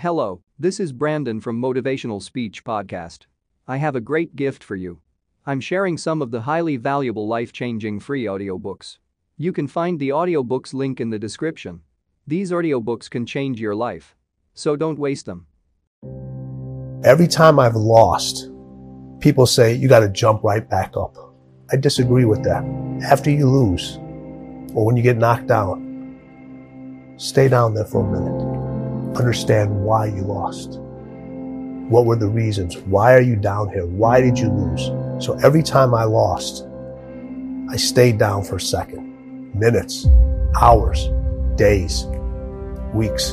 Hello, this is Brandon from Motivational Speech Podcast. I have a great gift for you. I'm sharing some of the highly valuable life-changing free audiobooks. You can find the audiobooks link in the description. These audiobooks can change your life. So don't waste them. Every time I've lost, people say you got to jump right back up. I disagree with that. After you lose, or when you get knocked down, stay down there for a minute understand why you lost. What were the reasons? Why are you down here? Why did you lose? So every time I lost, I stayed down for a second, minutes, hours, days, weeks.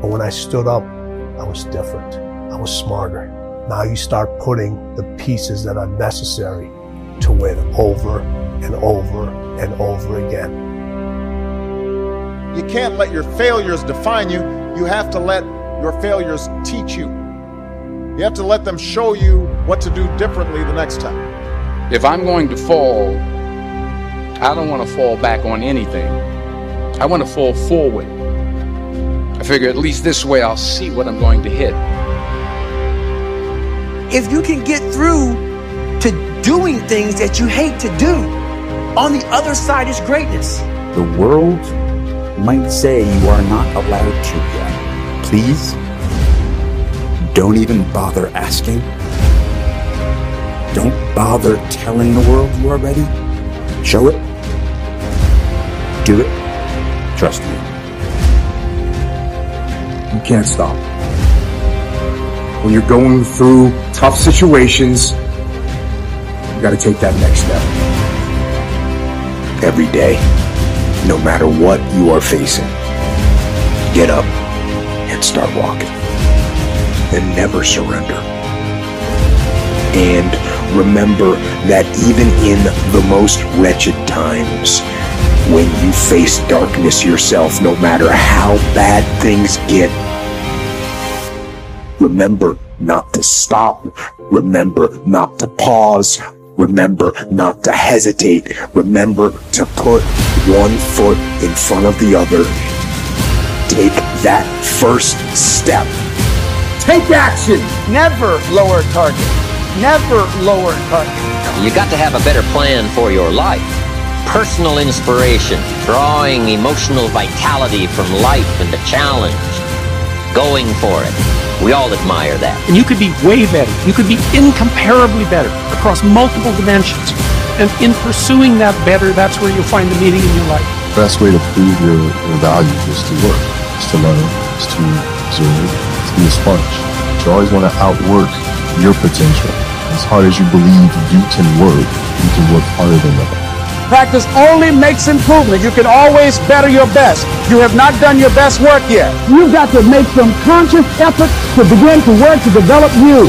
But when I stood up, I was different. I was smarter. Now you start putting the pieces that are necessary to win over and over and over again. You can't let your failures define you. You have to let your failures teach you. You have to let them show you what to do differently the next time. If I'm going to fall, I don't want to fall back on anything. I want to fall forward. I figure at least this way I'll see what I'm going to hit. If you can get through to doing things that you hate to do, on the other side is greatness. The world might say you are not allowed to yet. Please, don't even bother asking. Don't bother telling the world you are ready. Show it. Do it. Trust me. You can't stop. When you're going through tough situations, you gotta take that next step. Every day no matter what you are facing. Get up and start walking. And never surrender. And remember that even in the most wretched times, when you face darkness yourself, no matter how bad things get, remember not to stop. Remember not to pause. Remember not to hesitate. Remember to put one foot in front of the other. Take that first step. Take action. Never lower target. Never lower target. You got to have a better plan for your life. Personal inspiration, drawing emotional vitality from life and the challenge, going for it. We all admire that. And you could be way better. You could be incomparably better across multiple dimensions. And in pursuing that better, that's where you'll find the meaning in your life. The best way to prove your, your value is to work, is to learn, is to observe, to be a sponge. You always want to outwork your potential. As hard as you believe you can work, you can work harder than that. Practice only makes improvement. You can always better your best. You have not done your best work yet. You've got to make some conscious effort to begin to work to develop you.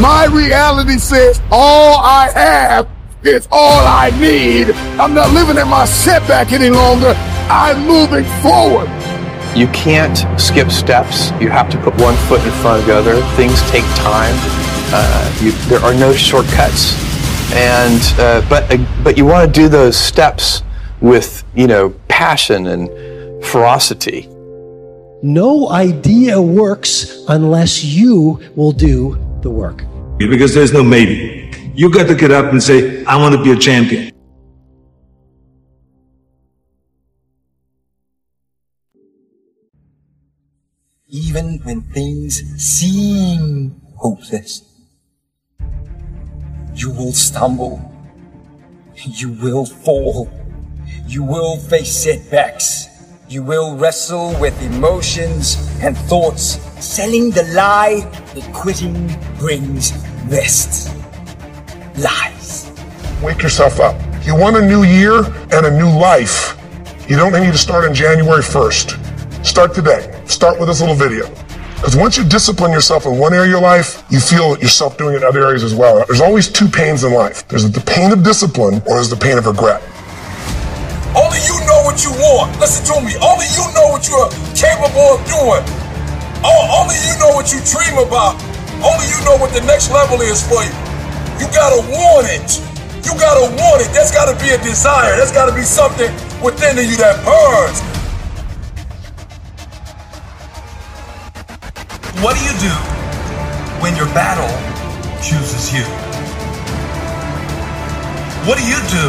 My reality says all I have is all I need. I'm not living in my setback any longer. I'm moving forward. You can't skip steps. You have to put one foot in front of the other. Things take time. Uh, you, there are no shortcuts, and uh, but uh, but you want to do those steps with you know passion and ferocity. No idea works unless you will do the work. Because there's no maybe. You got to get up and say, I want to be a champion. Even when things seem hopeless, you will stumble. You will fall. You will face setbacks. You will wrestle with emotions and thoughts, selling the lie that quitting brings rest lies. Wake yourself up. You want a new year and a new life. You don't need to start on January 1st. Start today. Start with this little video. Because once you discipline yourself in one area of your life, you feel yourself doing it in other areas as well. There's always two pains in life. There's the pain of discipline or there's the pain of regret. Only you know what you want. Listen to me. Only you know what you are capable of doing. Oh, only you know what you dream about. Only you know what the next level is for you. You gotta want it. You gotta want it. That's gotta be a desire. That's gotta be something within you that burns. What do you do when your battle chooses you? What do you do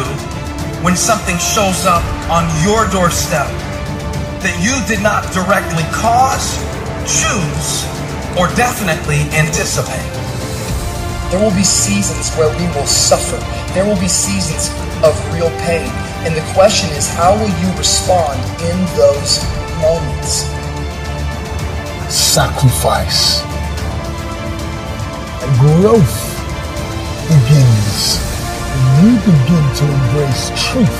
when something shows up on your doorstep that you did not directly cause, choose, or definitely anticipate? There will be seasons where we will suffer. There will be seasons of real pain. And the question is, how will you respond in those moments? Sacrifice. Growth begins when you begin to embrace truth,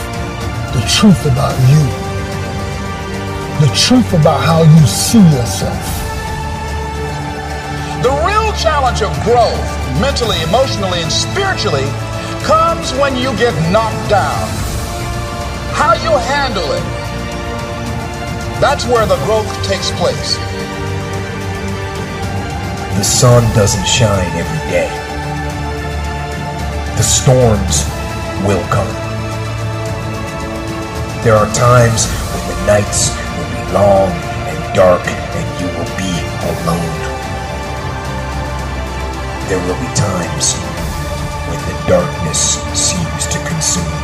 the truth about you, the truth about how you see yourself. The real challenge of growth, mentally, emotionally, and spiritually, comes when you get knocked down. How you handle it, that's where the growth takes place. The sun doesn't shine every day. The storms will come. There are times when the nights will be long and dark and you will be alone. There will be times when the darkness seems to consume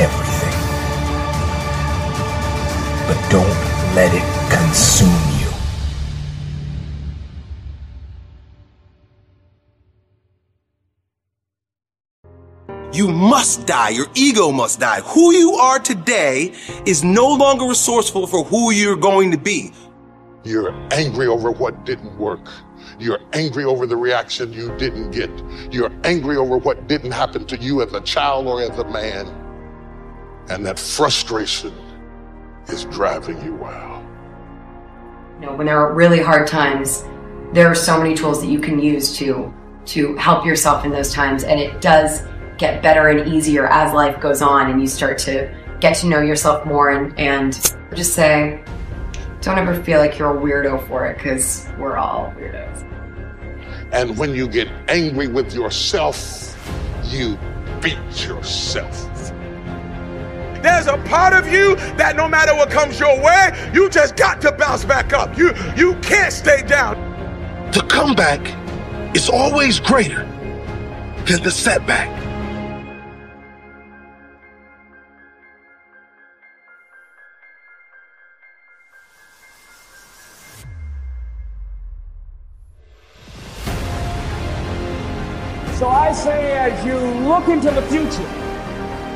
everything. But don't let it consume you. You must die. Your ego must die. Who you are today is no longer resourceful for who you're going to be. You're angry over what didn't work. You're angry over the reaction you didn't get. You're angry over what didn't happen to you as a child or as a man. And that frustration is driving you wild. You know, when there are really hard times, there are so many tools that you can use to to help yourself in those times and it does get better and easier as life goes on and you start to get to know yourself more and, and just say don't ever feel like you're a weirdo for it because we're all weirdos And when you get angry with yourself, you beat yourself. There's a part of you that no matter what comes your way, you just got to bounce back up. You you can't stay down. The comeback is always greater than the setback. So I say, as you look into the future,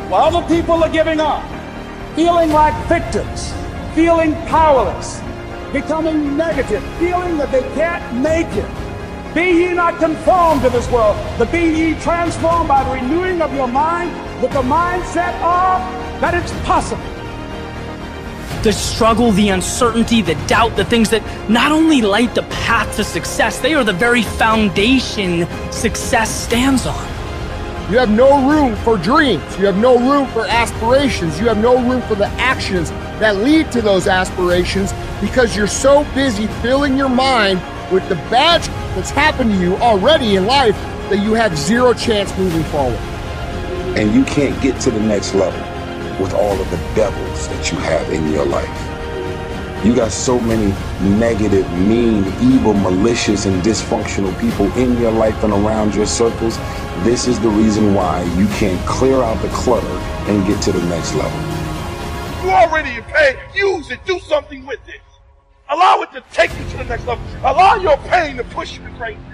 while other people are giving up, feeling like victims, feeling powerless, becoming negative, feeling that they can't make it, be ye not conformed to this world, but be ye transformed by the renewing of your mind with the mindset of that it's possible. The struggle, the uncertainty, the doubt, the things that not only light the path to success, they are the very foundation success stands on. You have no room for dreams. You have no room for aspirations. You have no room for the actions that lead to those aspirations because you're so busy filling your mind with the bad that's happened to you already in life that you have zero chance moving forward. And you can't get to the next level with all of the devils that you have in your life. You got so many negative, mean, evil, malicious, and dysfunctional people in your life and around your circles. This is the reason why you can't clear out the clutter and get to the next level. You already in pain. Use it. Do something with it. Allow it to take you to the next level. Allow your pain to push you to greatness.